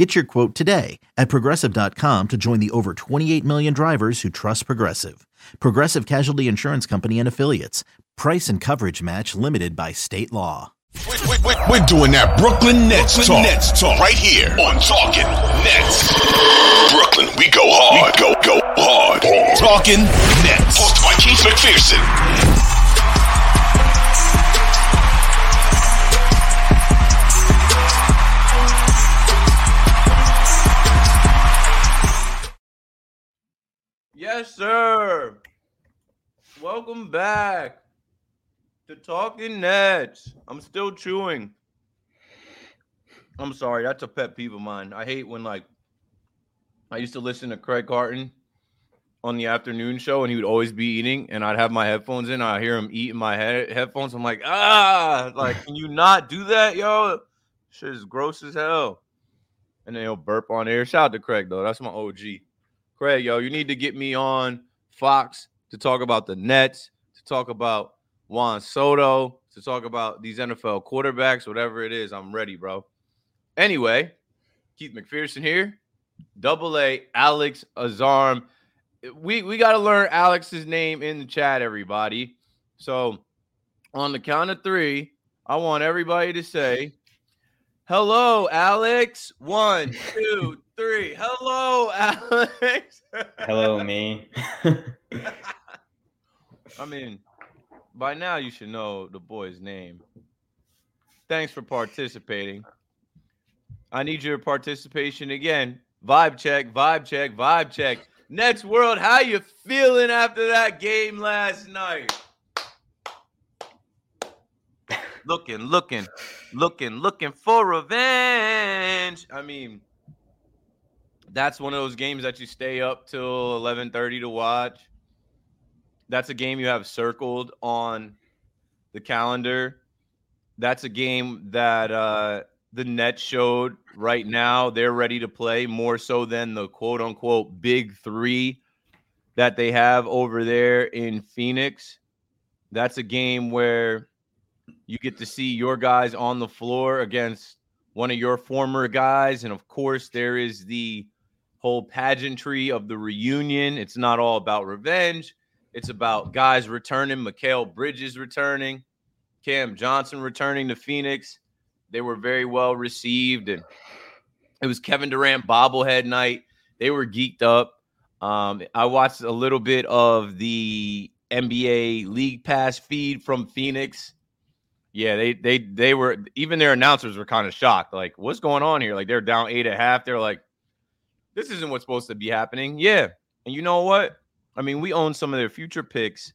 Get your quote today at progressive.com to join the over 28 million drivers who trust Progressive. Progressive Casualty Insurance Company and Affiliates. Price and coverage match limited by state law. We, we, we, we're doing that Brooklyn Nets Brooklyn talk. Nets talk right here on Talking Nets. Brooklyn, we go hard. We go, go hard. Talking Nets. Hosted by Keith McPherson. Yes, sir. Welcome back to Talking Nets. I'm still chewing. I'm sorry, that's a pet peeve of mine. I hate when like I used to listen to Craig Carton on the afternoon show, and he would always be eating, and I'd have my headphones in. I hear him eating my head headphones. I'm like, ah, like, can you not do that, yo? Shit is gross as hell. And then he'll burp on air. Shout out to Craig though. That's my OG. Craig, yo, you need to get me on Fox to talk about the Nets, to talk about Juan Soto, to talk about these NFL quarterbacks, whatever it is. I'm ready, bro. Anyway, Keith McPherson here. Double A, Alex Azarm. We we got to learn Alex's name in the chat, everybody. So on the count of three, I want everybody to say, Hello, Alex. One, two, three. Hello, Alex. Hello, me. I mean, by now you should know the boy's name. Thanks for participating. I need your participation again. Vibe check, vibe check, vibe check. Nets world, how you feeling after that game last night? Looking, looking, looking, looking for revenge. I mean, that's one of those games that you stay up till 11:30 to watch. That's a game you have circled on the calendar. That's a game that uh, the Nets showed right now. They're ready to play more so than the quote unquote big three that they have over there in Phoenix. That's a game where you get to see your guys on the floor against one of your former guys. And of course, there is the whole pageantry of the reunion. It's not all about revenge. It's about guys returning, Mikal Bridges returning, Cam Johnson returning to Phoenix. They were very well received. And it was Kevin Durant bobblehead night. They were geeked up. Um, I watched a little bit of the NBA League Pass feed from Phoenix. Yeah, they they they were even their announcers were kind of shocked. Like, what's going on here? Like they're down eight and a half. They're like, this isn't what's supposed to be happening. Yeah. And you know what? I mean, we own some of their future picks.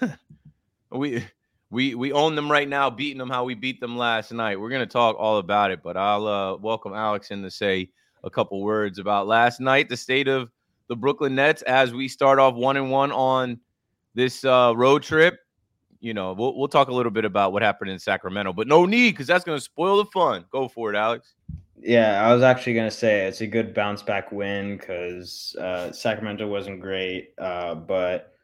we we we own them right now, beating them how we beat them last night. We're gonna talk all about it, but I'll uh, welcome Alex in to say a couple words about last night, the state of the Brooklyn Nets as we start off one and one on this uh, road trip. You know, we'll we'll talk a little bit about what happened in Sacramento, but no need because that's gonna spoil the fun. Go for it, Alex. Yeah, I was actually gonna say it's a good bounce back win because uh, Sacramento wasn't great, uh, but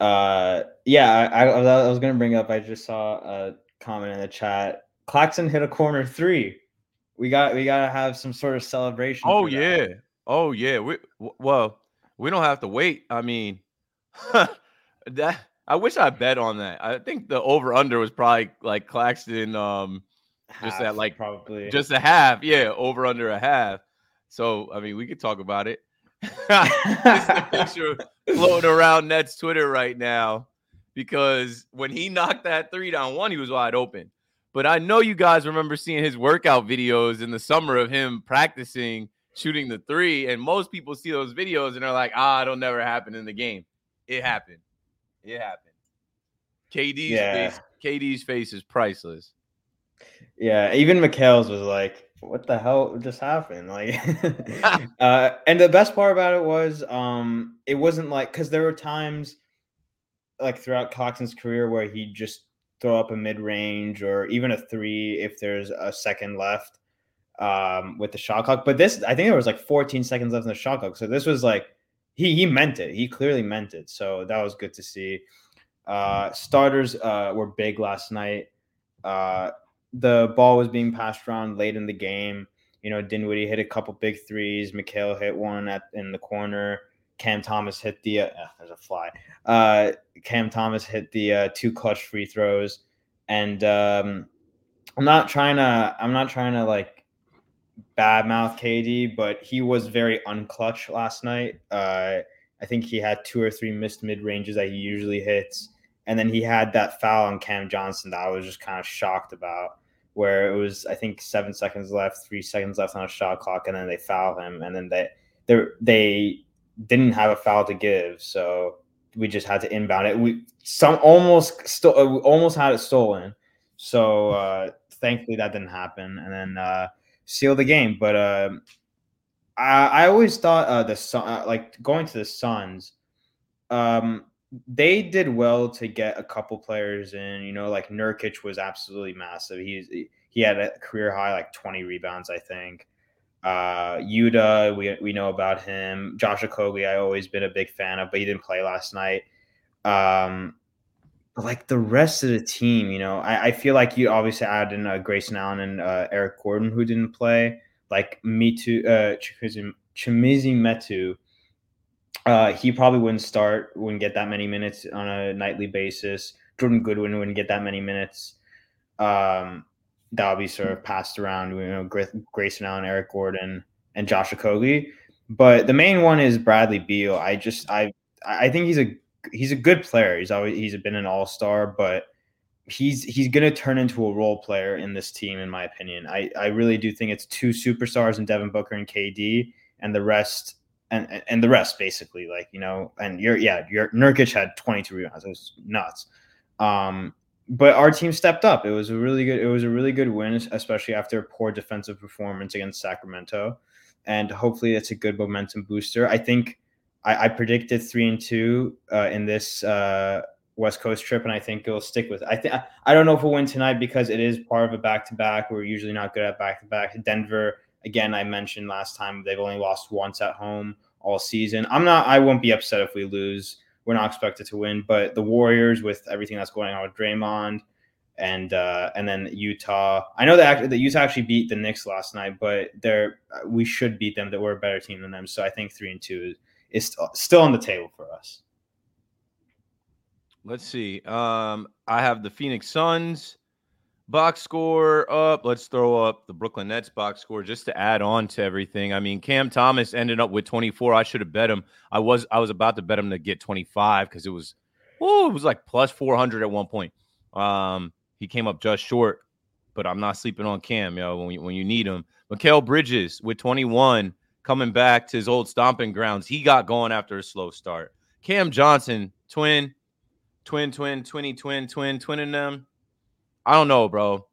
uh, yeah, I, I, was gonna bring up. I just saw a comment in the chat. Claxton hit a corner three. We got we gotta have some sort of celebration. Oh yeah, oh yeah. We well, we don't have to wait. I mean, that I wish I bet on that. I think the over under was probably like Claxton. Um, half, just that like probably just a half, yeah, over under a half. So I mean, we could talk about it. a picture floating around Nets Twitter right now because when he knocked that three down one, he was wide open. But I know you guys remember seeing his workout videos in the summer of him practicing shooting the three, and most people see those videos and they're like, "Ah, it'll never happen in the game." It happened. It happened. KD's yeah. face. KD's face is priceless. Yeah, even Mikal's was like, "What the hell just happened?" Like, uh, and the best part about it was, um, it wasn't like because there were times like throughout Claxton's career where he just throw up a mid range or even a three if there's a second left um, with the shot clock. But this, I think there was like 14 seconds left in the shot clock. So this was like he he meant it. He clearly meant it. So that was good to see. Uh, starters uh, were big last night. Uh, the ball was being passed around late in the game. You know, Dinwiddie hit a couple big threes. Mikal hit one at in the corner. Cam Thomas hit the uh, there's a fly. Uh, Cam Thomas hit the uh, two clutch free throws, and um, I'm not trying to I'm not trying to like badmouth KD, but he was very unclutch last night. Uh, I think he had two or three missed mid ranges that he usually hits, and then he had that foul on Cam Johnson that I was just kind of shocked about, where it was I think seven seconds left, three seconds left on a shot clock, and then they foul him, and then they they they didn't have a foul to give, so we just had to inbound it. We some almost still almost had it stolen, so uh, thankfully that didn't happen, and then uh, seal the game. But uh, I, I always thought uh, the sun, uh, like going to the Suns, um, they did well to get a couple players in. You know, like Nurkic was absolutely massive. He's he had a career high like twenty rebounds, I think. Uh, Yuta, we we know about him. Josh Okogie, I always been a big fan of, but he didn't play last night. Um, but like the rest of the team, you know, I, I feel like you obviously add in uh, Grayson Allen and uh, Eric Gordon who didn't play. Like me too, uh, Metu. Uh, he probably wouldn't start, wouldn't get that many minutes on a nightly basis. Jordan Goodwin wouldn't get that many minutes. Um, that'll be sort of passed around. You know, Grayson Allen, Eric Gordon, and Josh Okogie. But the main one is Bradley Beal. I just I I think he's a he's a good player. He's always he's been an all star, but he's he's going to turn into a role player in this team, in my opinion. I I really do think it's two superstars in Devin Booker and KD, and the rest. And, and the rest basically like you know and you're yeah your Nurkic had 22 rebounds it was nuts um but our team stepped up. It was a really good. It was a really good win, especially after a poor defensive performance against Sacramento, and hopefully it's a good momentum booster. I think I, I predicted three and two uh, in this uh, West Coast trip, and I think it'll stick with. It. I think I don't know if we'll win tonight because it is part of a back to back. We're usually not good at back to back. Denver, again, I mentioned last time they've only lost once at home all season. I'm not. I won't be upset if we lose we're not expected to win. But the Warriors, with everything that's going on with Draymond, and uh, and then Utah. I know that the Utah actually beat the Knicks last night, but they're we should beat them. That we're a better team than them. So I think three and two is, still on the table for us. Let's see. Um, I have the Phoenix Suns box score up. Let's throw up the Brooklyn Nets box score just to add on to everything. I mean, Cam Thomas ended up with 24. I should have bet him. I was I was about to bet him to get 25 because it was oh, it was like plus 400 at one point. Um, he came up just short, but I'm not sleeping on Cam, yo, when you, when you need him. Mikal Bridges with 21 coming back to his old stomping grounds. He got going after a slow start. Cam Johnson, twin, twin, twin, twinny, twin, twin, twinning them I don't know, bro.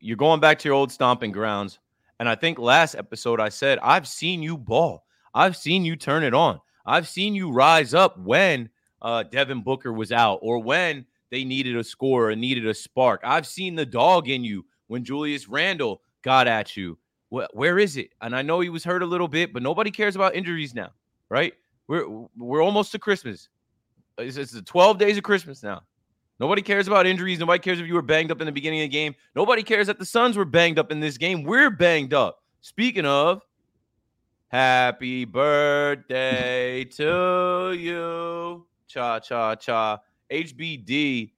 You're going back to your old stomping grounds. And I think last episode I said, I've seen you ball. I've seen you turn it on. I've seen you rise up when uh, Devin Booker was out or when they needed a score and needed a spark. I've seen the dog in you when Julius Randle got at you. Where is it? And I know he was hurt a little bit, but nobody cares about injuries now, right? We're we're almost to Christmas. It's, it's the 12 days of Christmas now. Nobody cares about injuries. Nobody cares if you were banged up in the beginning of the game. Nobody cares that the Suns were banged up in this game. We're banged up. Speaking of, happy birthday to you. Cha, cha, cha. HBD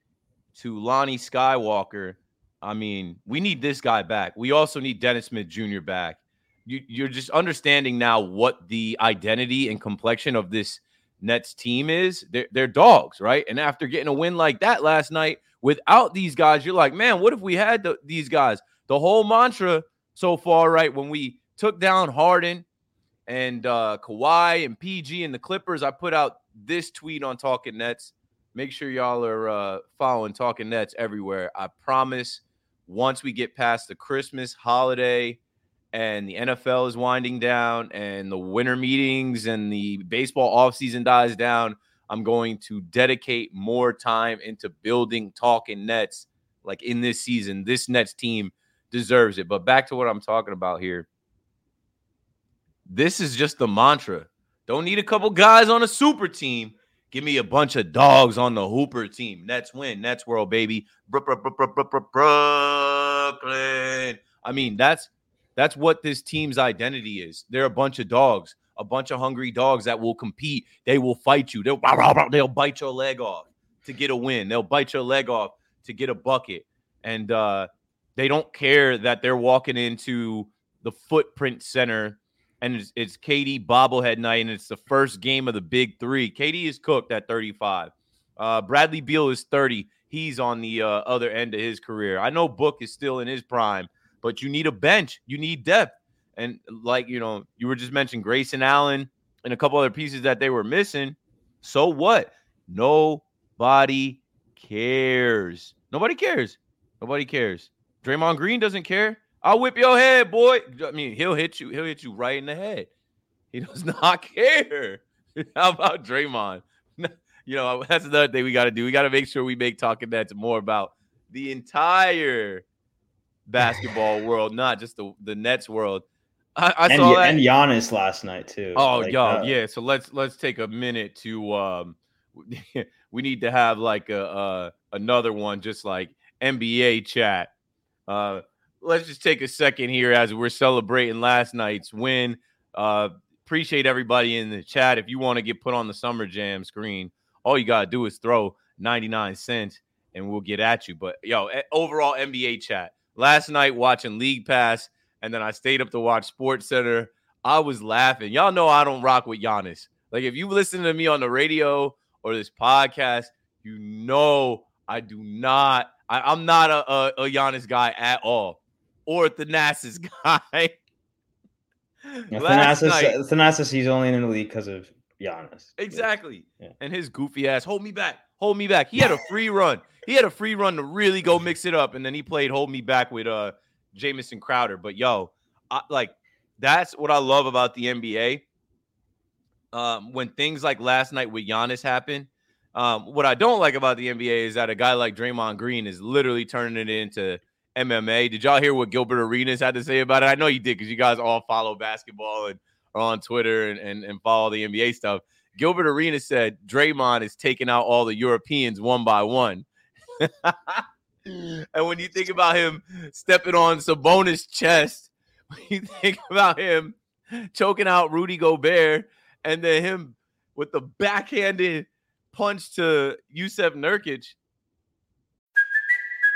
to Lonnie Skywalker. I mean, we need this guy back. We also need Dennis Smith Jr. back. You, you're just understanding now what the identity and complexion of this Nets team is, they're, they're dogs, right? And after getting a win like that last night without these guys, you're like, man, what if we had the, these guys? The whole mantra so far, right? When we took down Harden and uh, Kawhi and PG and the Clippers, I put out this tweet on Talking Nets. Make sure y'all are uh, following Talking Nets everywhere. I promise once we get past the Christmas holiday and the NFL is winding down and the winter meetings and the baseball offseason dies down, I'm going to dedicate more time into building talking Nets like in this season. This Nets team deserves it. But back to what I'm talking about here. This is just the mantra. Don't need a couple guys on a super team. Give me a bunch of dogs on the Hooper team. Nets win. Nets world, baby. Brooklyn. I mean, that's that's what this team's identity is. They're a bunch of dogs, a bunch of hungry dogs that will compete. They will fight you. They'll they'll bite your leg off to get a win. They'll bite your leg off to get a bucket. And uh, they don't care that they're walking into the footprint center and it's, it's KD bobblehead night, and it's the first game of the big three. KD is cooked at 35. Uh, Bradley Beal is 30. He's on the uh, other end of his career. I know Book is still in his prime, but you need a bench. You need depth. And like, you know, you were just mentioning Grayson Allen and a couple other pieces that they were missing. So what? Nobody cares. Nobody cares. Nobody cares. Draymond Green doesn't care. I'll whip your head, boy. I mean, he'll hit you. He'll hit you right in the head. He does not care. How about Draymond? you know, that's another thing we got to do. We got to make sure we make talking Nets more about the entire basketball world, not just the, the Nets world. I, I and, saw that. and Giannis last night too. Oh, Like, yo, uh, yeah. So let's let's take a minute to um we need to have like a uh another one just like NBA chat. Uh let's just take a second here as we're celebrating last night's win. Uh appreciate everybody in the chat. If you want to get put on the summer jam screen, all you gotta do is throw 99 cents and we'll get at you. But yo, eh, overall NBA chat. Last night watching League Pass, and then I stayed up to watch Sports Center. I was laughing. Y'all know I don't rock with Giannis. Like if you listen to me on the radio or this podcast, you know I do not. I, I'm not a, a, a Giannis guy at all, or Thanasis guy. yeah, Last Thanasis, night- Thanasis, he's only in the league because of Giannis. Exactly. Yeah. And his goofy ass, hold me back, hold me back. He had a free run. He had a free run to really go mix it up, and then he played hold me back with uh Jamison Crowder. But yo, I, like that's what I love about the NBA. Um, when things like last night with Giannis happen, um, what I don't like about the NBA is that a guy like Draymond Green is literally turning it into MMA. Did y'all hear what Gilbert Arenas had to say about it? I know you did because you guys all follow basketball and are on Twitter and, and, and follow the NBA stuff. Gilbert Arenas said Draymond is taking out all the Europeans one by one. and when you think about him stepping on Sabonis' chest, when you think about him choking out Rudy Gobert, and then him with the backhanded punch to Jusuf Nurkic.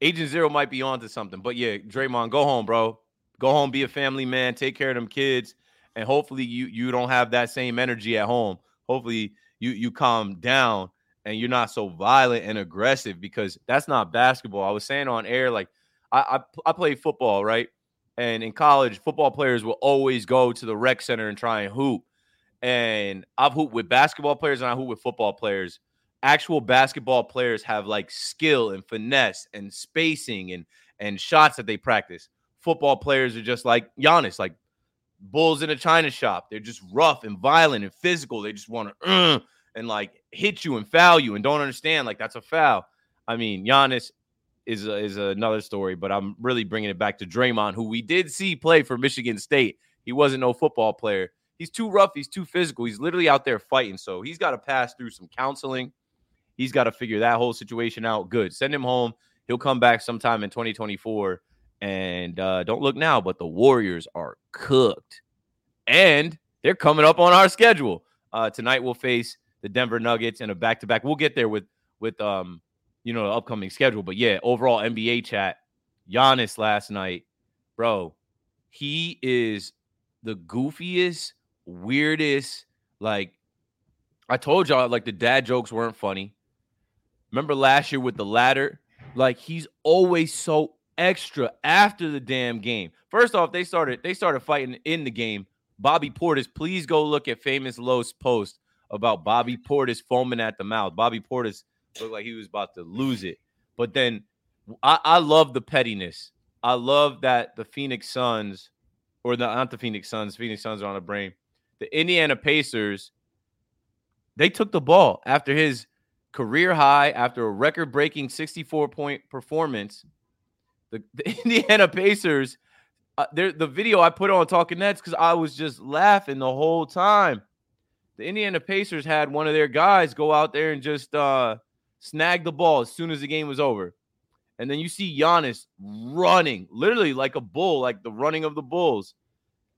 Agent Zero might be onto something, but yeah, Draymond, go home, bro. Go home, be a family man, take care of them kids, and hopefully you you don't have that same energy at home. Hopefully you you calm down and you're not so violent and aggressive because that's not basketball. I was saying on air, like I I, I football, right? And in college, football players will always go to the rec center and try and hoop. And I've hooped with basketball players and I hoop with football players actual basketball players have like skill and finesse and spacing and and shots that they practice. Football players are just like Giannis, like bulls in a china shop. They're just rough and violent and physical. They just want to uh, and like hit you and foul you and don't understand like that's a foul. I mean, Giannis is a, is another story, but I'm really bringing it back to Draymond, who we did see play for Michigan State. He wasn't no football player. He's too rough. He's too physical. He's literally out there fighting. So he's got to pass through some counseling. He's got to figure that whole situation out. Good. Send him home. He'll come back sometime in 2024. And uh, don't look now, but the Warriors are cooked. And they're coming up on our schedule. Uh, tonight we'll face the Denver Nuggets in a back-to-back. We'll get there with with um, you know, the upcoming schedule. But yeah, overall NBA chat. Giannis last night, bro. He is the goofiest, weirdest, like I told y'all like the dad jokes weren't funny. Remember last year with the ladder? Like he's always so extra after the damn game. First off, they started they started fighting in the game. Bobby Portis, please go look at famous Los post about Bobby Portis foaming at the mouth. Bobby Portis looked like he was about to lose it. But then I, I love the pettiness. I love that the Phoenix Suns, or the not the Phoenix Suns, Phoenix Suns are on the brain. The Indiana Pacers, they took the ball after his career high, after a record breaking 64 point performance. The, the Indiana Pacers, uh, the video I put on Talking Nets because I was just laughing the whole time. The Indiana Pacers had one of their guys go out there and just uh, snag the ball as soon as the game was over. And then you see Giannis running, literally like a bull, like the running of the bulls.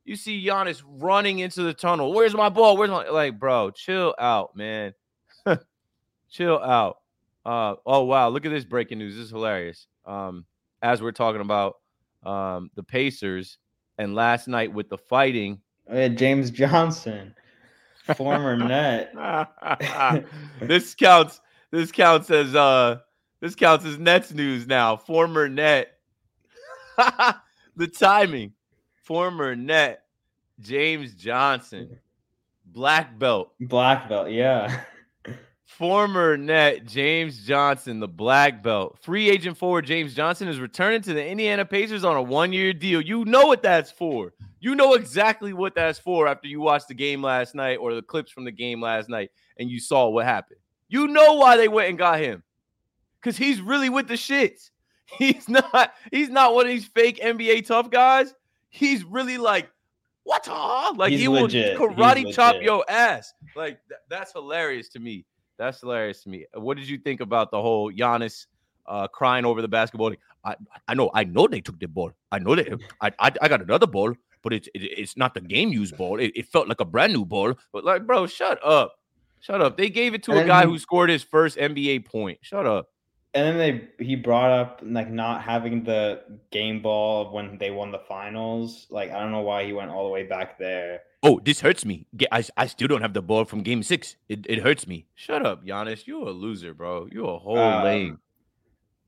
You see Giannis running into the tunnel. Where's my ball? Where's my like, bro? Chill out, man. Chill out. Uh, oh wow, look at this breaking news. This is hilarious. Um, as we're talking about um the Pacers and last night with the fighting. Oh, James Johnson, former net. this counts. This counts as uh this counts as Nets news now. Former net. the timing. Former net. James Johnson. Black belt. Black belt, yeah. Former net James Johnson, the black belt. Free agent forward James Johnson is returning to the Indiana Pacers on a one year deal. You know what that's for. You know exactly what that's for after you watched the game last night or the clips from the game last night and you saw what happened. You know why they went and got him because he's really with the shits. He's not. He's not one of these fake NBA tough guys. He's really like, what? Like He's he legit. will karate chop your ass. Like th- that's hilarious to me. That's hilarious to me. What did you think about the whole Giannis uh, crying over the basketball? I I know I know they took the ball. I know they. I I, I got another ball, but it's it, it's not the game used ball. It, it felt like a brand new ball. But like, bro, shut up. Shut up. They gave it to a guy he- who scored his first NBA point. Shut up. And then they he brought up like not having the game ball when they won the finals. Like I don't know why he went all the way back there. Oh, this hurts me. I, I still don't have the ball from game six. It, it hurts me. Shut up, Giannis. You're a loser, bro. You're a whole Um, lame.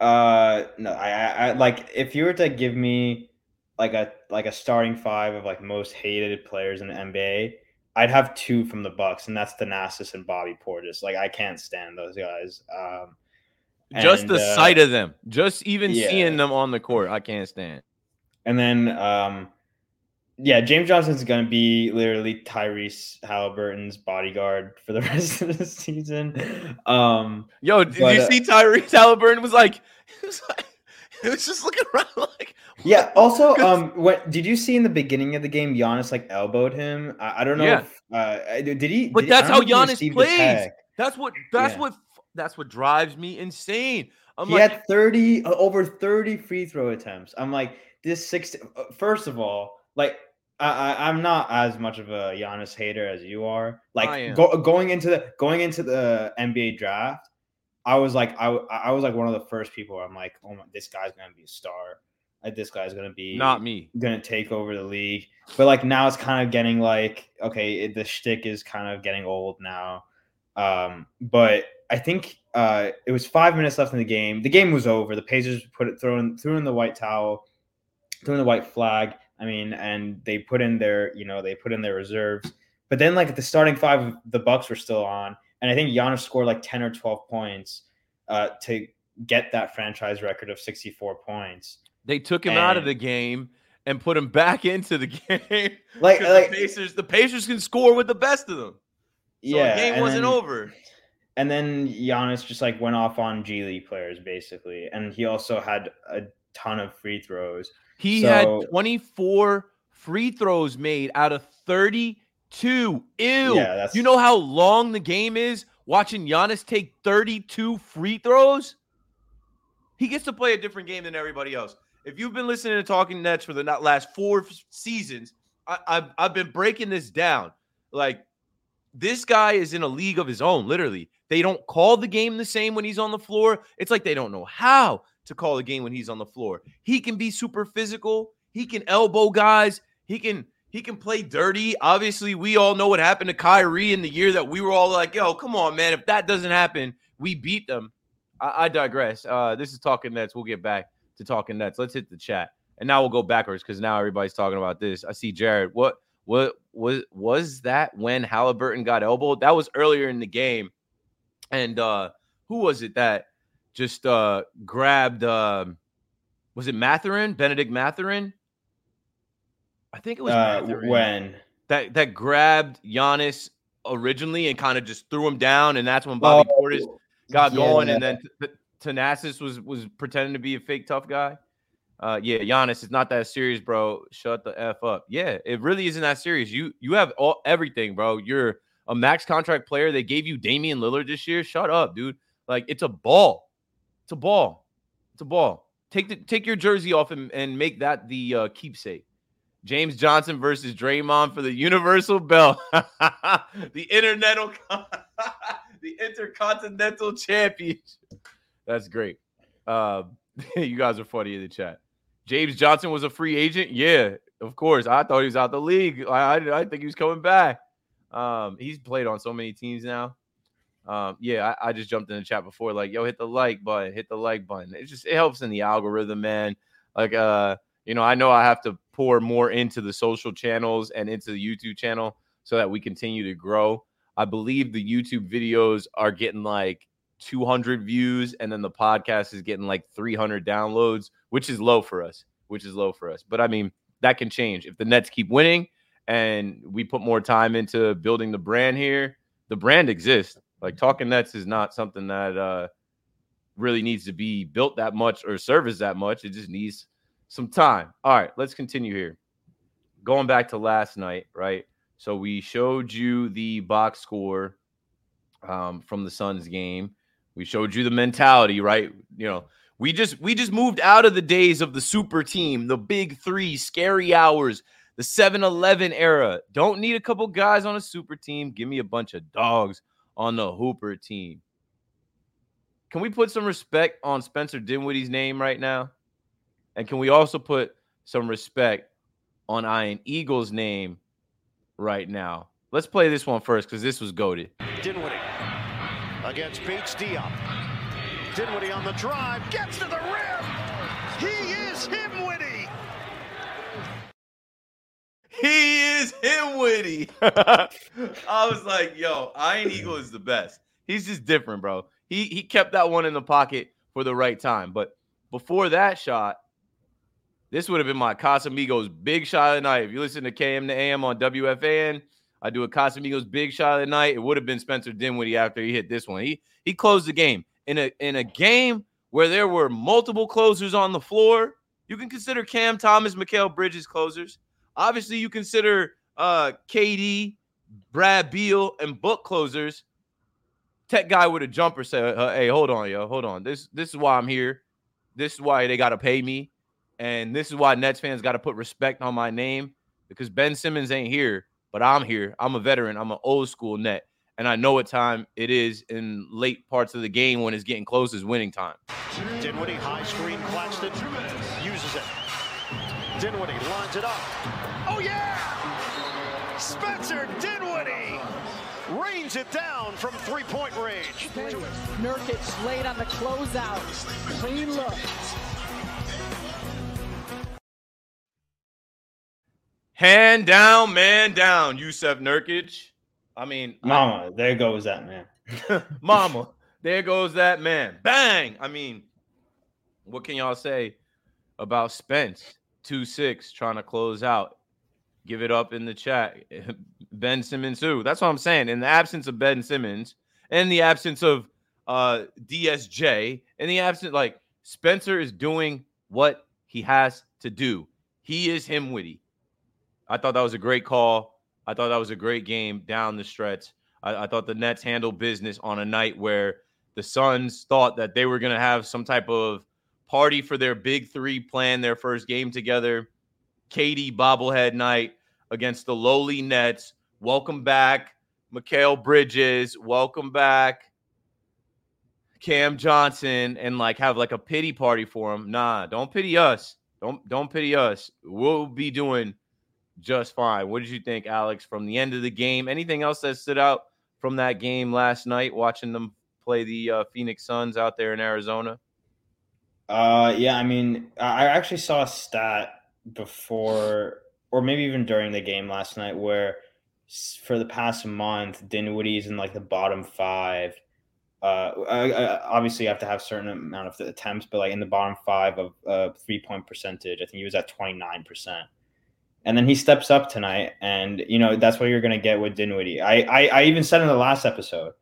Uh no, I, I I like if you were to give me like a like a starting five of like most hated players in the NBA, I'd have two from the Bucks, and that's Thanasis and Bobby Portis. Like I can't stand those guys. Um Just and, the uh, sight of them, just even yeah. seeing them on the court, I can't stand. And then, um, yeah, James Johnson's going to be literally Tyrese Halliburton's bodyguard for the rest of the season. Um, Yo, did But, you uh, see Tyrese Halliburton was like, it was like, was just looking around like, yeah. Also, um, what did you see in the beginning of the game? Giannis like elbowed him. I, I don't know. Yeah. If, uh, did he? But did- that's how Giannis plays. that's what, that's Yeah. what, that's what drives me insane. I'm he like, had 30 uh, over 30 free throw attempts. I'm like, this six uh, first of all, like I, I I'm not as much of a Giannis hater as you are. Like go, going into the going into the NBA draft, I was like I I was like one of the first people where I'm like, oh my, this guy's gonna be a star. Like this guy's gonna be not me. gonna take over the league. But like now it's kind of getting like okay, it, the shtick is kind of getting old now. Um, but I think uh, it was five minutes left in the game. The game was over. The Pacers put it thrown threw in the white towel, threw in the white flag. I mean, and they put in their you know they put in their reserves. But then like the starting five, the Bucks were still on, and I think Giannis scored like ten or twelve points uh, to get that franchise record of sixty four points. They took him out of the game and put him back into the game. Like like the Pacers, the Pacers can score with the best of them. So yeah, the game wasn't then- over. And then Giannis just like went off on G League players basically, and he also had a ton of free throws. He So- had 24 free throws made out of 32. Ew. Yeah, that's You know how long the game is watching Giannis take 32 free throws? He gets to play a different game than everybody else. If you've been listening to Talking Nets for the last four seasons, I, I've, I've been breaking this down. Like, this guy is in a league of his own, literally. They don't call the game the same when he's on the floor. It's like they don't know how to call the game when he's on the floor. He can be super physical. He can elbow guys. He can He can play dirty. Obviously, we all know what happened to Kyrie in the year that we were all like, "Yo, come on, man! If that doesn't happen, we beat them." I, I digress. Uh, this is talking Nets. We'll get back to talking Nets. Let's hit the chat, and now we'll go backwards because now everybody's talking about this. I see Jared. What what was was that when Halliburton got elbowed? That was earlier in the game, and uh, who was it that just uh, grabbed? Uh, was it Mathurin Bennedict Mathurin? I think it was Uh, Mathurin when that that grabbed Giannis originally and kind of just threw him down, and that's when Bobby Oh, Portis got going, yeah. and then T- T- Thanasis was was pretending to be a fake tough guy. Uh, yeah, Giannis, it's not that serious, bro. Shut the f up. Yeah, it really isn't that serious. You you have all everything, bro. You're a max contract player. They gave you Damian Lillard this year. Shut up, dude. Like it's a ball. It's a ball. It's a ball. Take the take your jersey off and, and make that the uh, keepsake. James Johnson versus Draymond for the Universal Belt, the internetal, the Intercontinental Championship. That's great. Uh, you guys are funny in the chat. James Johnson was a free agent. Yeah, of course. I thought he was out the league. I, I, I think he was coming back. Um, he's played on so many teams now. Um, yeah, I, I just jumped in the chat before, like, yo, hit the like button, hit the like button. It just it helps in the algorithm, man. Like, uh, you know, I know I have to pour more into the social channels and into the YouTube channel so that we continue to grow. I believe the YouTube videos are getting like 200 views, and then the podcast is getting like 300 downloads, which is low for us. Which is low for us. But I mean, that can change if the Nets keep winning and we put more time into building the brand here. The brand exists. Like talking Nets is not something that uh, really needs to be built that much or serviced that much. It just needs some time. All right, let's continue here. Going back to last night, right? So we showed you the box score um, from the Suns game. We showed you the mentality, right? You know, we just we just moved out of the days of the super team, the big three, scary hours, the 7-Eleven era. Don't need a couple guys on a super team. Give me a bunch of dogs on the Hooper team. Can we put some respect on Spencer Dinwiddie's name right now? And can we also put some respect on Iron Eagle's name right now? Let's play this one first because this was goaded. Dinwiddie against Bates Diop. Dinwiddie on the drive, gets to the rim. He is him, Witty. He is him witty. I was like, yo, Iron Eagle is the best. He's just different, bro. He he kept that one in the pocket for the right time. But before that shot, this would have been my Casamigos big shot of the night. If you listen to KM to AM on WFAN, I do a Casamigos big shot of the night. It would have been Spencer Dinwiddie after he hit this one. He he closed the game in a in a game where there were multiple closers on the floor. You can consider Cam Thomas, Mikal Bridges closers. Obviously, you consider uh KD, Brad Beal, and Book closers. Tech guy with a jumper said, uh, "Hey, hold on, yo, hold on. This this is why I'm here. This is why they got to pay me, and this is why Nets fans got to put respect on my name because Ben Simmons ain't here, but I'm here. I'm a veteran. I'm an old school net, and I know what time it is in late parts of the game when it's getting close is winning time. Dinwiddie, high screen, Claxton uses it. Dinwiddie lines it up. Oh, yeah! Spencer Dinwiddie rains it down from three point range. Nurkic laid on the closeout. Clean look. Hand down, man down, Jusuf Nurkic. I mean, I- Mama, there goes that man. Mama, there goes that man. Bang. I mean, what can y'all say about Spence? 2 6 trying to close out. Give it up in the chat. Ben Simmons, too. That's what I'm saying. In the absence of Ben Simmons, in the absence of uh DSJ, in the absence, like Spencer is doing what he has to do. He is him witty. I thought that was a great call. I thought that was a great game down the stretch. I, I thought the Nets handled business on a night where the Suns thought that they were going to have some type of party for their big three, plan their first game together. KD bobblehead night against the lowly Nets. Welcome back, Mikal Bridges. Welcome back, Cam Johnson, and like have like a pity party for him. Nah, don't pity us. Don't don't pity us. We'll be doing just fine. What did you think, Alex, from the end of the game? Anything else that stood out from that game last night, watching them play the uh, Phoenix Suns out there in Arizona? Uh, yeah, I mean, I actually saw a stat before, or maybe even during the game last night, where for the past month, Dinwiddie's in like the bottom five. Uh, I, I, obviously, you have to have certain amount of attempts, but like in the bottom five of uh, three point percentage, I think he was at twenty nine percent. And then he steps up tonight, and you know that's what you're going to get with Dinwiddie. I, I I even said in the last episode,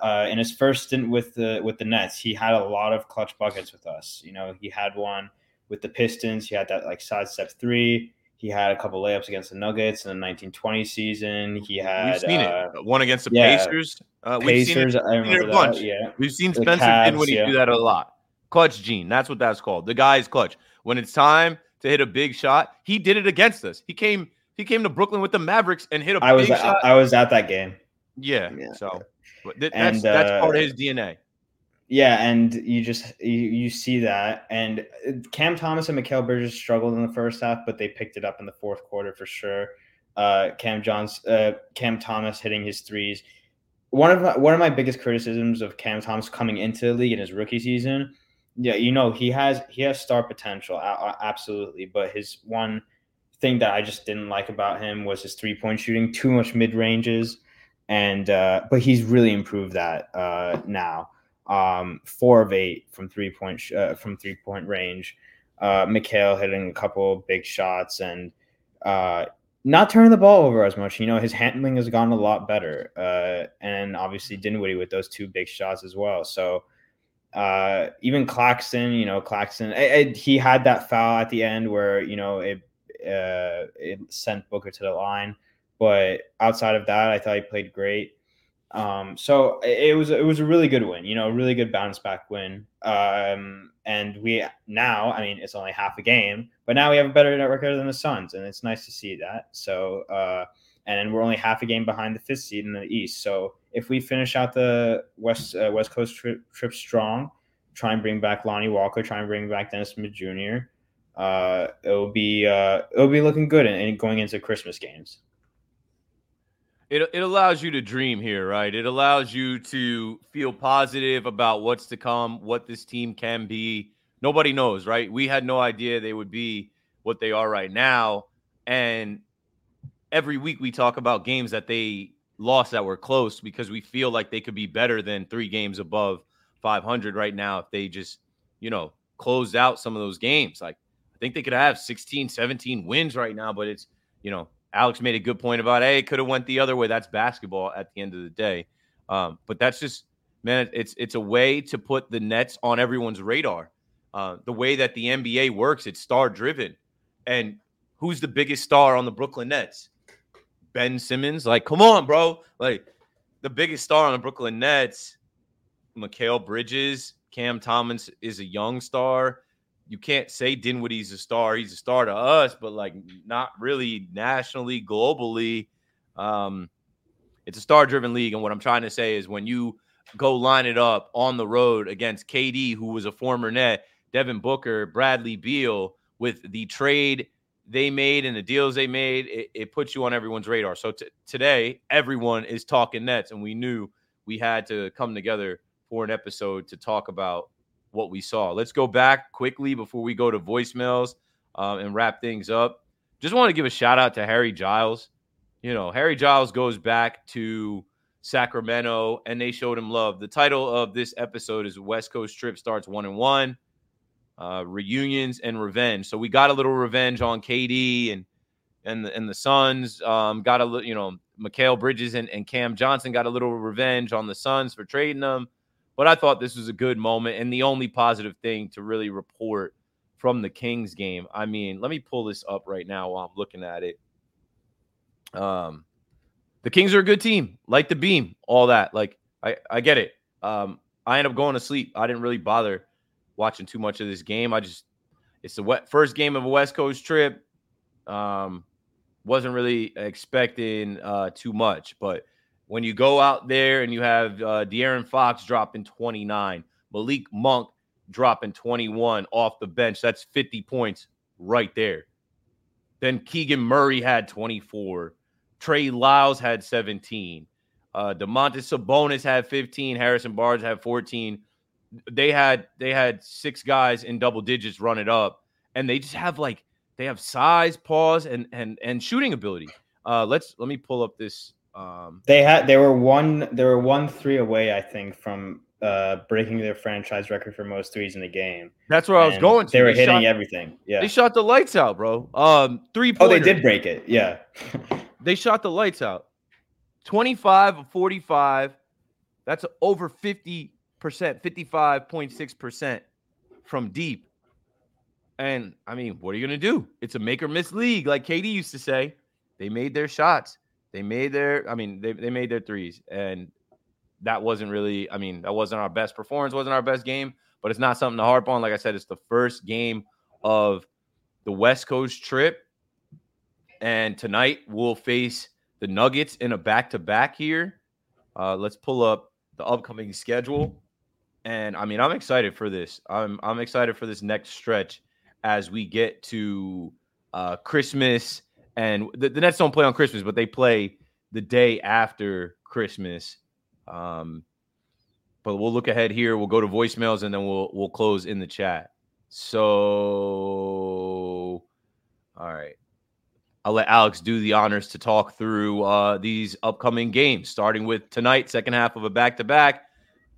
uh, in his first stint with the with the Nets, he had a lot of clutch buckets with us. You know, he had one with the Pistons. He had that like sidestep three. He had a couple layups against the Nuggets in the 1920 season. He had we've seen uh, it. One against the yeah, Pacers. Uh, we've Pacers. Seen it, I remember a bunch. that. Yeah, we've seen The Spencer Cavs, Dinwiddie yeah. do that a lot. Clutch gene. That's what that's called. The guy's clutch. When it's time to hit a big shot, he did it against us. He came. He came to Brooklyn with the Mavericks and hit a I was shot. I was at that game. Yeah, Yeah. So but th- And, that's that's uh, part of his DNA. Yeah, and you just you, you see that, and uh, Cam Thomas and Mikal Bridges struggled in the first half, but they picked it up in the fourth quarter for sure. Uh, Cam Johns, uh, Cam Thomas hitting his threes. One of my, one of my biggest criticisms of Cam Thomas coming into the league in his rookie season, yeah, you know he has he has star potential, absolutely, but his one thing that I just didn't like about him was his three point shooting, too much mid ranges, and uh, but he's really improved that uh, now um, four of eight from three point sh- uh, from three point range. Uh, Mikal hitting a couple big shots and uh, not turning the ball over as much. You know, his handling has gone a lot better, uh, and obviously Dinwiddie with those two big shots as well. So uh, even Claxton, you know, Claxton, he had that foul at the end where you know it uh, it sent Booker to the line. But outside of that, I thought he played great. Um, so it was it was a really good win, you know, a really good bounce back win. Um, and we now, I mean, it's only half a game, but now we have a better net record than the Suns, and it's nice to see that. So, uh, and we're only half a game behind the fifth seed in the East. So if we finish out the West uh, West Coast trip, trip strong, try and bring back Lonnie Walker, try and bring back Dennis Smith Jr. Uh, it'll be uh, it'll be looking good and and going into Christmas games. It, it allows you to dream here, right? It allows you to feel positive about what's to come, what this team can be. Nobody knows, right? We had no idea they would be what they are right now. And every week we talk about games that they lost that were close because we feel like they could be better than three games above 500 right now if they just, you know, closed out some of those games. Like, I think they could have 16, 17 wins right now, but it's, you know, Alex made a good point about, hey, it could have went the other way. That's basketball at the end of the day. Um, but that's just, man, it's it's a way to put the Nets on everyone's radar. Uh, the way that the NBA works, it's star driven. And who's the biggest star on the Brooklyn Nets? Ben Simmons. Like, come on, bro. Like, the biggest star on the Brooklyn Nets, Mikal Bridges, Cam Thomas is a young star. You can't say Dinwiddie's a star. He's a star to us, but like not really nationally, globally. Um, it's a star-driven league, and what I'm trying to say is when you go line it up on the road against KD, who was a former net, Devin Booker, Bradley Beal, with the trade they made and the deals they made, it, it puts you on everyone's radar. So t- today, everyone is talking Nets, and we knew we had to come together for an episode to talk about what we saw. Let's go back quickly before we go to voicemails um, and wrap things up. Just want to give a shout out to Harry Giles. You know, Harry Giles goes back to Sacramento and they showed him love. The title of this episode is West Coast Trip starts one and one, uh, reunions and revenge. So we got a little revenge on KD and and the, and the Suns. Um, got a little, you know, Mikal Bridges and, and Cam Johnson got a little revenge on the Suns for trading them. But I thought this was a good moment and the only positive thing to really report from the Kings game. I mean, let me pull this up right now while I'm looking at it. Um, the Kings are a good team, like the beam, all that. Like, I, I get it. Um, I end up going to sleep. I didn't really bother watching too much of this game. I just, it's the wet, first game of a West Coast trip. Um, wasn't really expecting uh, too much, but when you go out there and you have uh, De'Aaron Fox dropping 29, Malik Monk dropping 21 off the bench, that's 50 points right there. Then Keegan Murray had 24. Trey Lyles had 17. Uh, Domantas Sabonis had 15. Harrison Barnes had 14. They had they had six guys in double digits run it up, and they just have like they have size, pause, and and and shooting ability. Uh, let's let me pull up this. Um, They had they were one they were one three away, I think, from uh breaking their franchise record for most threes in the game. that's where I was going to. They were They hitting shot- everything. Yeah. They shot the lights out, bro. Um, three. oh, they did break it. Yeah. They shot the lights out. 25 of 45. That's over 50%, 55.6% from deep. And I mean, what are you going to do? It's a make or miss league, like KD used to say. They made their shots. They made their, I mean, they, they made their threes. And that wasn't really, I mean, that wasn't our best performance, wasn't our best game, but it's not something to harp on. Like I said, it's the first game of the West Coast trip. And tonight we'll face the Nuggets in a back to back here. Uh, let's pull up the upcoming schedule. And I mean, I'm excited for this. I'm I'm excited for this next stretch as we get to uh, Christmas. And the, the Nets don't play on Christmas, but they play the day after Christmas. Um, but we'll look ahead here. We'll go to voicemails and then we'll we'll close in the chat. So, all right. I'll let Alex do the honors to talk through uh, these upcoming games, starting with tonight, second half of a back to back.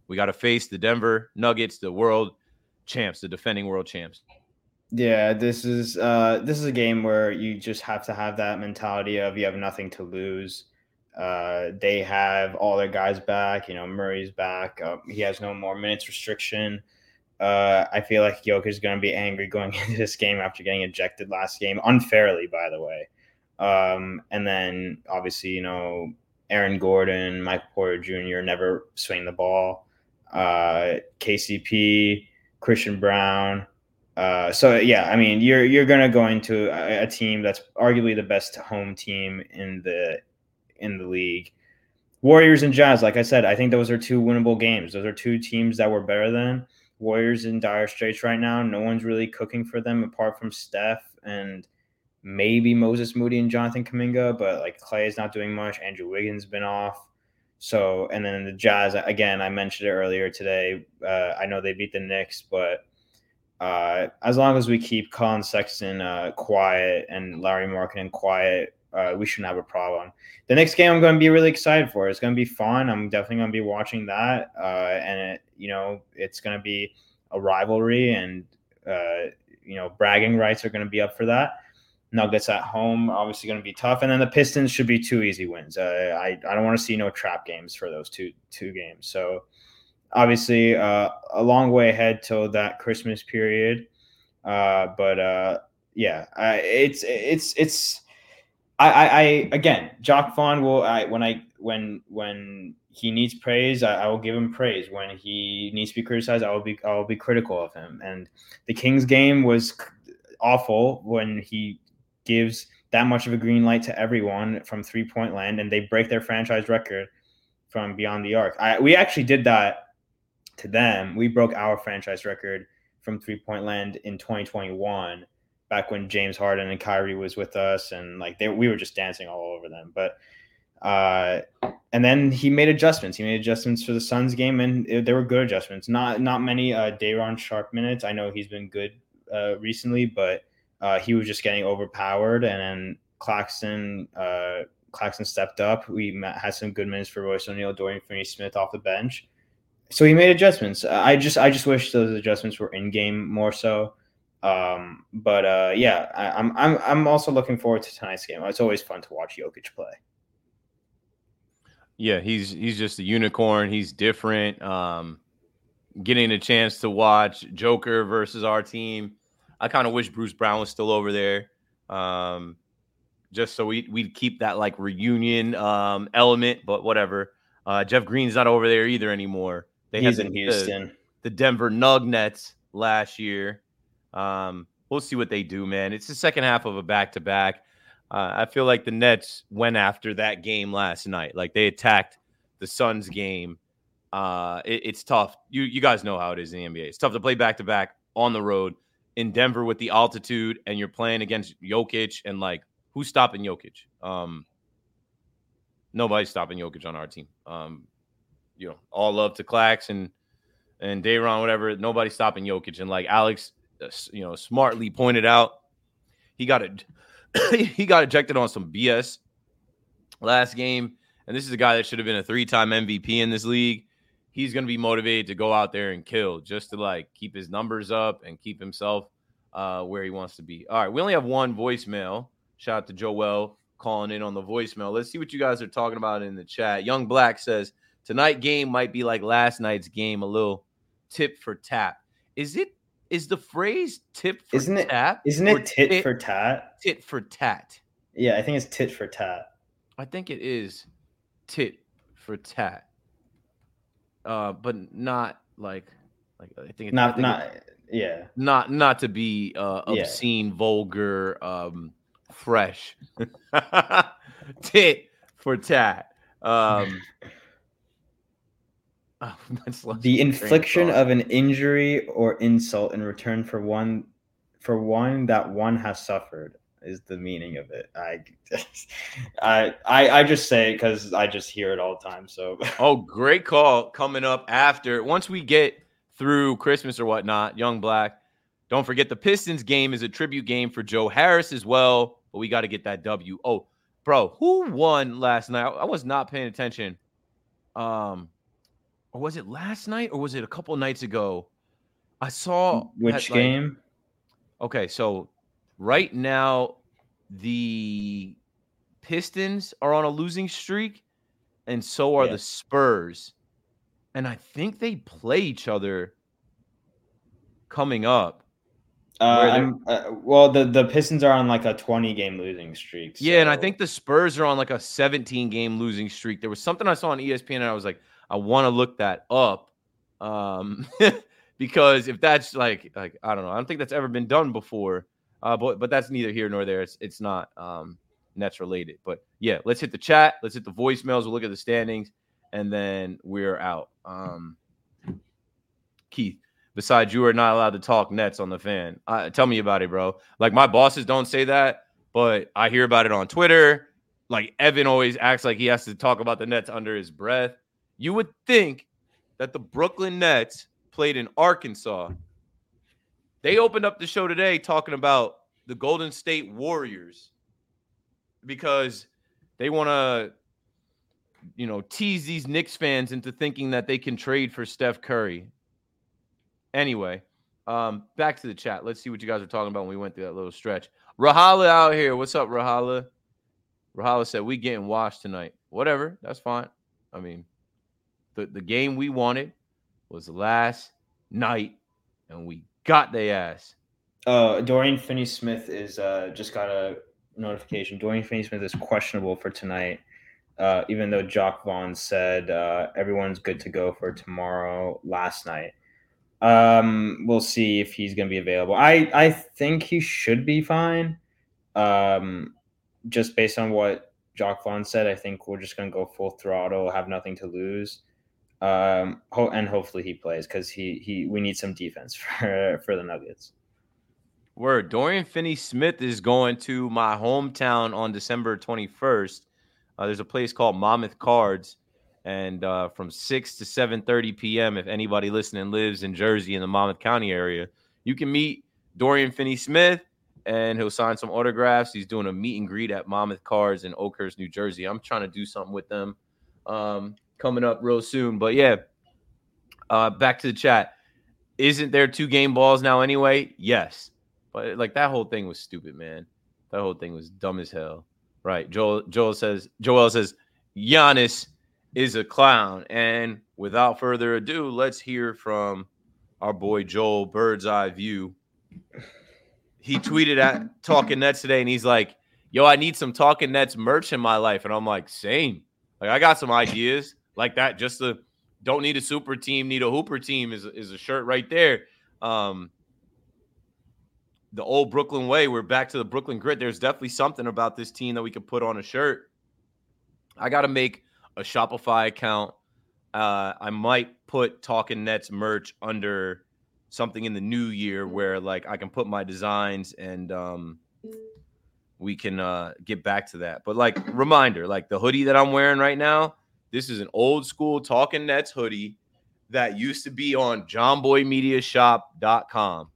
We got to face the Denver Nuggets, the world champs, the defending world champs. Yeah, this is uh this is a game where you just have to have that mentality of you have nothing to lose. Uh, they have all their guys back. You know, Murray's back. Uh, he has no more minutes restriction. Uh, I feel like Jokic is going to be angry going into this game after getting ejected last game unfairly, by the way. Um, and then obviously, you know, Aaron Gordon, Mike Porter Jr. never swing the ball. Uh, KCP, Christian Braun. Uh, so yeah, I mean, you're you're gonna go into a, a team that's arguably the best home team in the in the league. Warriors and Jazz, like I said, I think those are two winnable games. Those are two teams that were better than Warriors in dire straits right now. No one's really cooking for them apart from Steph and maybe Moses Moody and Jonathan Kuminga, but like Clay is not doing much. Andrew Wiggins been off. So, and then the Jazz, again, I mentioned it earlier today. Uh, I know they beat the Knicks, but uh, as long as we keep Collin Sexton uh, quiet and Lauri Markkanen quiet, uh, we shouldn't have a problem. The next game I'm going to be really excited for. It's going to be fun. I'm definitely going to be watching that, uh, and it, you know, it's going to be a rivalry, and uh, you know, bragging rights are going to be up for that. Nuggets at home, obviously going to be tough, and then the Pistons should be two easy wins. Uh, I I don't want to see no trap games for those two two games. So obviously uh, a long way ahead till that Christmas period. Uh, but uh, yeah, I, it's it's it's I, I, I again, Jacque Vaughn will I when I when when he needs praise, I, I will give him praise. When he needs to be criticized, I will be I will be critical of him. And the Kings game was awful when he gives that much of a green light to everyone from three point land, and they break their franchise record from beyond the arc. I, we actually did that to them. We broke our franchise record from three point land in 2021, back when James Harden and Kyrie was with us, and like they, we were just dancing all over them. But uh, and then he made adjustments. He made adjustments for the Suns game, and it, there were good adjustments. Not not many uh, Day'Ron Sharpe minutes. I know he's been good uh, recently, but uh, he was just getting overpowered. And then Claxton uh, Claxton stepped up. We had some good minutes for Royce O'Neale, Dorian Finney-Smith off the bench. So he made adjustments. I just I just wish those adjustments were in game more so. Um, but uh, yeah, I, I'm I'm I'm also looking forward to tonight's game. It's always fun to watch Jokic play. Yeah, he's he's just a unicorn. He's different. Um, getting a chance to watch Joker versus our team. I kind of wish Bruce Brown was still over there. Um, just so we we'd keep that like reunion um element, but whatever. Uh, Jeff Green's not over there either anymore. They He's had in the- Houston. the Denver Nuggets last year. Um, we'll see what they do, man. It's the second half of a back to back. I feel like the Nets went after that game last night. Like they attacked the Suns game. Uh, it- it's tough. You you guys know how it is in the NBA. It's tough to play back to back on the road in Denver with the altitude and you're playing against Jokic and like who's stopping Jokic? Um, nobody's stopping Jokic on our team. Um, you know, all love to Clax and and Day'Ron, whatever. Nobody's stopping Jokic. And like Alex, uh, you know, smartly pointed out, he got it. he got ejected on some BS last game. And this is a guy that should have been a three-time MVP in this league. He's going to be motivated to go out there and kill just to like keep his numbers up and keep himself uh, where he wants to be. All right, we only have one voicemail. Shout out to Joel calling in on the voicemail. Let's see what you guys are talking about in the chat. Young Black says tonight game might be like last night's game, a little tip for tap. Is it is the phrase tip for Isn't it- tap? Isn't it tit for tat? tit for tat? Yeah, I think it's tit for tat. I think it is tit for tat. Uh, but not like like I think it, I Not think not it- yeah. not not to be uh, Yeah. obscene, vulgar, um, fresh. tit for tat. Um, oh, that's The infliction of an injury or insult in return for one for one that one has suffered is the meaning of it. I I I, I just say it because I just hear it all the time. So Oh, great call coming up after. Once we get through Christmas or whatnot, Young Black, don't forget the Pistons game is a tribute game for Joe Harris as well. But we got to get that W. Oh, bro, who won last night? I was not paying attention. Um, or was it last night or was it a couple nights ago? I saw which that, like- game? Okay, so right now the Pistons are on a losing streak, and so are Yeah. the Spurs. And I think they play each other coming up. Uh, uh, well, the the Pistons are on like a 20 game losing streak. Yeah, and I think the Spurs are on like a 17 game losing streak. There was something I saw on ESPN, and I was like, I want to look that up. Um, because if that's like like I don't know, I don't think that's ever been done before. Uh, but but that's neither here nor there. It's it's not um Nets related. But yeah, let's hit the chat. Let's hit the voicemails. We'll look at the standings, and then we're out. Um, Keith, besides you are not allowed to talk Nets on the fan. Uh, tell me about it, bro. Like my bosses don't say that, but I hear about it on Twitter. Like Evan always acts like he has to talk about the Nets under his breath. You would think that the Brooklyn Nets played in Arkansas. They opened up the show today talking about the Golden State Warriors because they want to, you know, tease these Knicks fans into thinking that they can trade for Steph Curry. Anyway, um, back to the chat. Let's see what you guys are talking about when we went through that little stretch. Rahala out here. What's up, Rahala? Rahala said we getting washed tonight. Whatever, that's fine. I mean, the, the game we wanted was last night, and we got the ass. Uh, Dorian Finney Smith is uh, just got a notification. Dorian Finney Smith is questionable for tonight, uh, even though Jacque Vaughn said uh, everyone's good to go for tomorrow last night. Um, we'll see if he's going to be available. I, I think he should be fine. Um, just based on what Jacque Vaughn said, I think we're just going to go full throttle, have nothing to lose. Um, ho- and hopefully he plays because he, he we need some defense for for the Nuggets. Word. Dorian Finney Smith is going to my hometown on December 21st. Uh, there's a place called Monmouth Cards, and uh, from 6 to 7:30 p.m. If anybody listening lives in Jersey in the Monmouth County area, you can meet Dorian Finney Smith, and he'll sign some autographs. He's doing a meet and greet at Monmouth Cards in Oakhurst, New Jersey. I'm trying to do something with them um, coming up real soon. But yeah, uh, back to the chat. Isn't there two game balls now anyway? Yes. But like that whole thing was stupid, man. That whole thing was dumb as hell. Right. Joel Joel says Joel says Giannis is a clown. And without further ado, let's hear from our boy Joel Bird's Eye View. He tweeted at Talking Nets today and he's like, Yo, I need some Talking Nets merch in my life. And I'm like, same. Like I got some ideas like that. Just the don't need a super team, need a hooper team is, is a shirt right there. Um, the old Brooklyn way. We're back to the Brooklyn grit. There's definitely something about this team that we could put on a shirt. I got to make a Shopify account. Uh, I might put Talking Nets merch under something in the new year where like I can put my designs and um we can uh get back to that. But like reminder, like the hoodie that I'm wearing right now, this is an old school talking nets hoodie that used to be on johnboymediashop.com.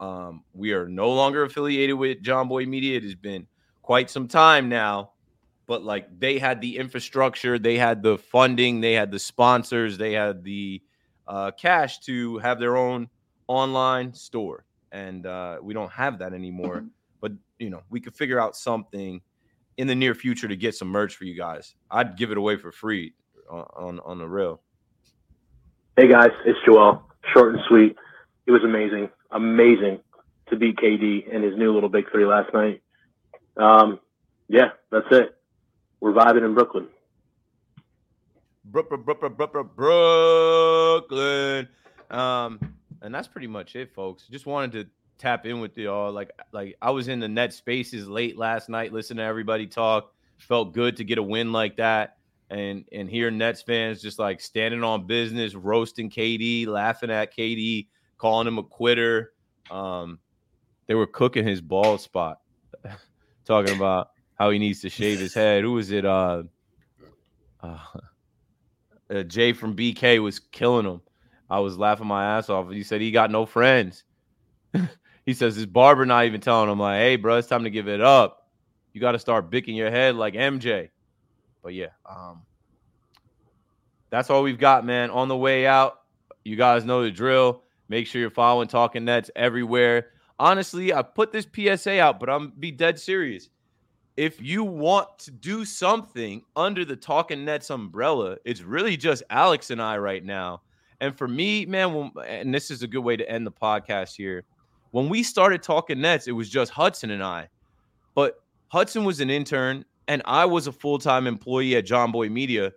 Um, we are no longer affiliated with John Boy Media. It has been quite some time now, but like they had the infrastructure, they had the funding, they had the sponsors, they had the uh, cash to have their own online store. And uh, we don't have that anymore. But, you know, we could figure out something in the near future to get some merch for you guys. I'd give it away for free on, on, on the real. Hey guys, it's Joel. Short and sweet. It was amazing, amazing to beat KD and his new little big three last night. Um, yeah, that's it. We're vibing in Brooklyn. Brooklyn. Um, and that's pretty much it, folks. Just wanted to tap in with y'all. Like, like I was in the net spaces late last night, listening to everybody talk. Felt good to get a win like that, and and hear Nets fans just like standing on business, roasting KD, laughing at KD, calling him a quitter. Um, they were cooking his bald spot, talking about how he needs to shave his head. Who was it? Uh, uh, uh, Jay from BK was killing him. I was laughing my ass off. He said he got no friends. he says his barber not even telling him like, "Hey, bro, it's time to give it up. You got to start bicking your head like MJ." But yeah, um, that's all we've got, man. On the way out, you guys know the drill. Make sure you're following Talking Nets everywhere. Honestly, I put this PSA out, but I'm be dead serious. If you want to do something under the Talking Nets umbrella, it's really just Alex and I right now. And for me, man, and this is a good way to end the podcast here. When we started talking Nets, it was just Hudson and I. But Hudson was an intern, and I was a full time employee at John Boy Media,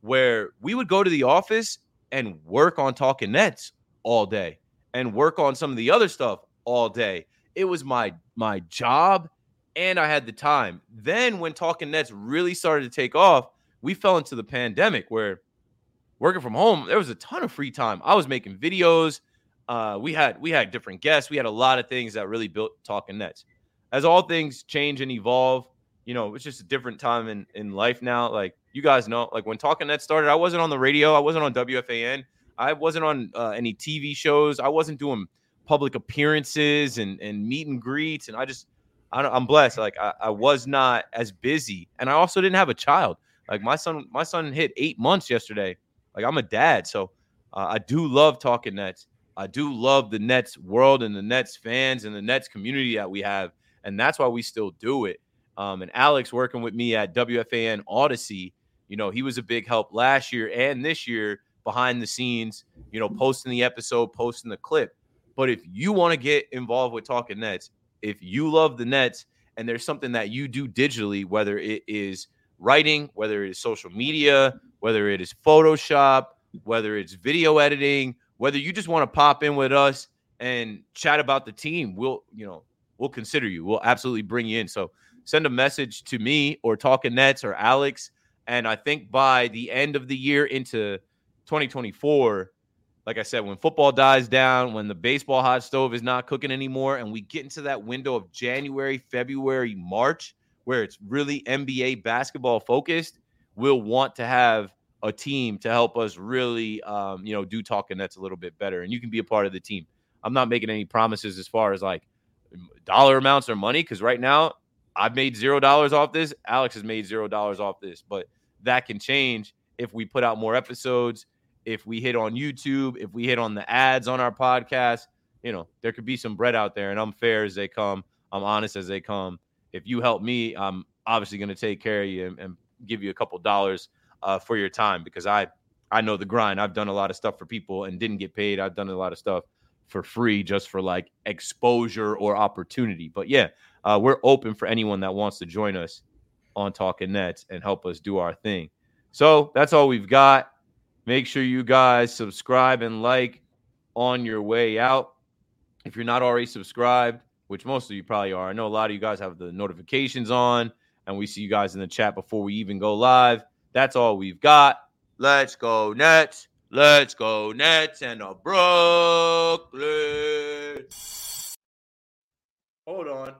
where we would go to the office and work on talking Nets all day and work on some of the other stuff all day. It was my my job, and I had the time. Then when talking Nets really started to take off, we fell into the pandemic where working from home, there was a ton of free time. I was making videos. Uh, we had we had different guests. We had a lot of things that really built Talking Nets. As all things change and evolve, you know, it's just a different time in in life now. Like you guys know, like when Talking Nets started, I wasn't on the radio. I wasn't on WFAN. I wasn't on uh, any TV shows. I wasn't doing public appearances and and meet and greets. And I just I am blessed. Like I, I was not as busy, and I also didn't have a child. Like my son, my son hit eight months yesterday. Like I'm a dad, so uh, I do love talking Nets. I do love the Nets world and the Nets fans and the Nets community that we have, and that's why we still do it. Um, and Alex working with me at WFAN Audacy, you know, he was a big help last year and this year behind the scenes, you know, posting the episode, posting the clip. But if you want to get involved with Talking Nets, if you love the Nets and there's something that you do digitally, whether it is writing, whether it is social media, whether it is Photoshop, whether it's video editing, whether you just want to pop in with us and chat about the team, we'll, you know, we'll consider you. We'll absolutely bring you in. So send a message to me or Talking Nets or Alex. And I think by the end of the year into 2024, like I said, when football dies down, when the baseball hot stove is not cooking anymore, and we get into that window of January, February, March, where it's really NBA basketball focused, we'll want to have a team to help us really, um, you know, do talking that's a little bit better. And you can be a part of the team. I'm not making any promises as far as like dollar amounts or money because right now I've made zero dollars off this. Alex has made zero dollars off this, but that can change if we put out more episodes, if we hit on YouTube, if we hit on the ads on our podcast. You know, there could be some bread out there, and I'm fair as they come. I'm honest as they come. If you help me, I'm obviously going to take care of you and, and give you a couple dollars uh, for your time because I I know the grind. I've done a lot of stuff for people and didn't get paid. I've done a lot of stuff for free just for like exposure or opportunity. But yeah, uh, we're open for anyone that wants to join us on Talking Nets and help us do our thing. So that's all we've got. Make sure you guys subscribe and like on your way out. If you're not already subscribed, which most of you probably are, I know a lot of you guys have the notifications on, and we see you guys in the chat before we even go live. That's all we've got. Let's go, Nets. Let's go Nets and a Brooklyn. Hold on.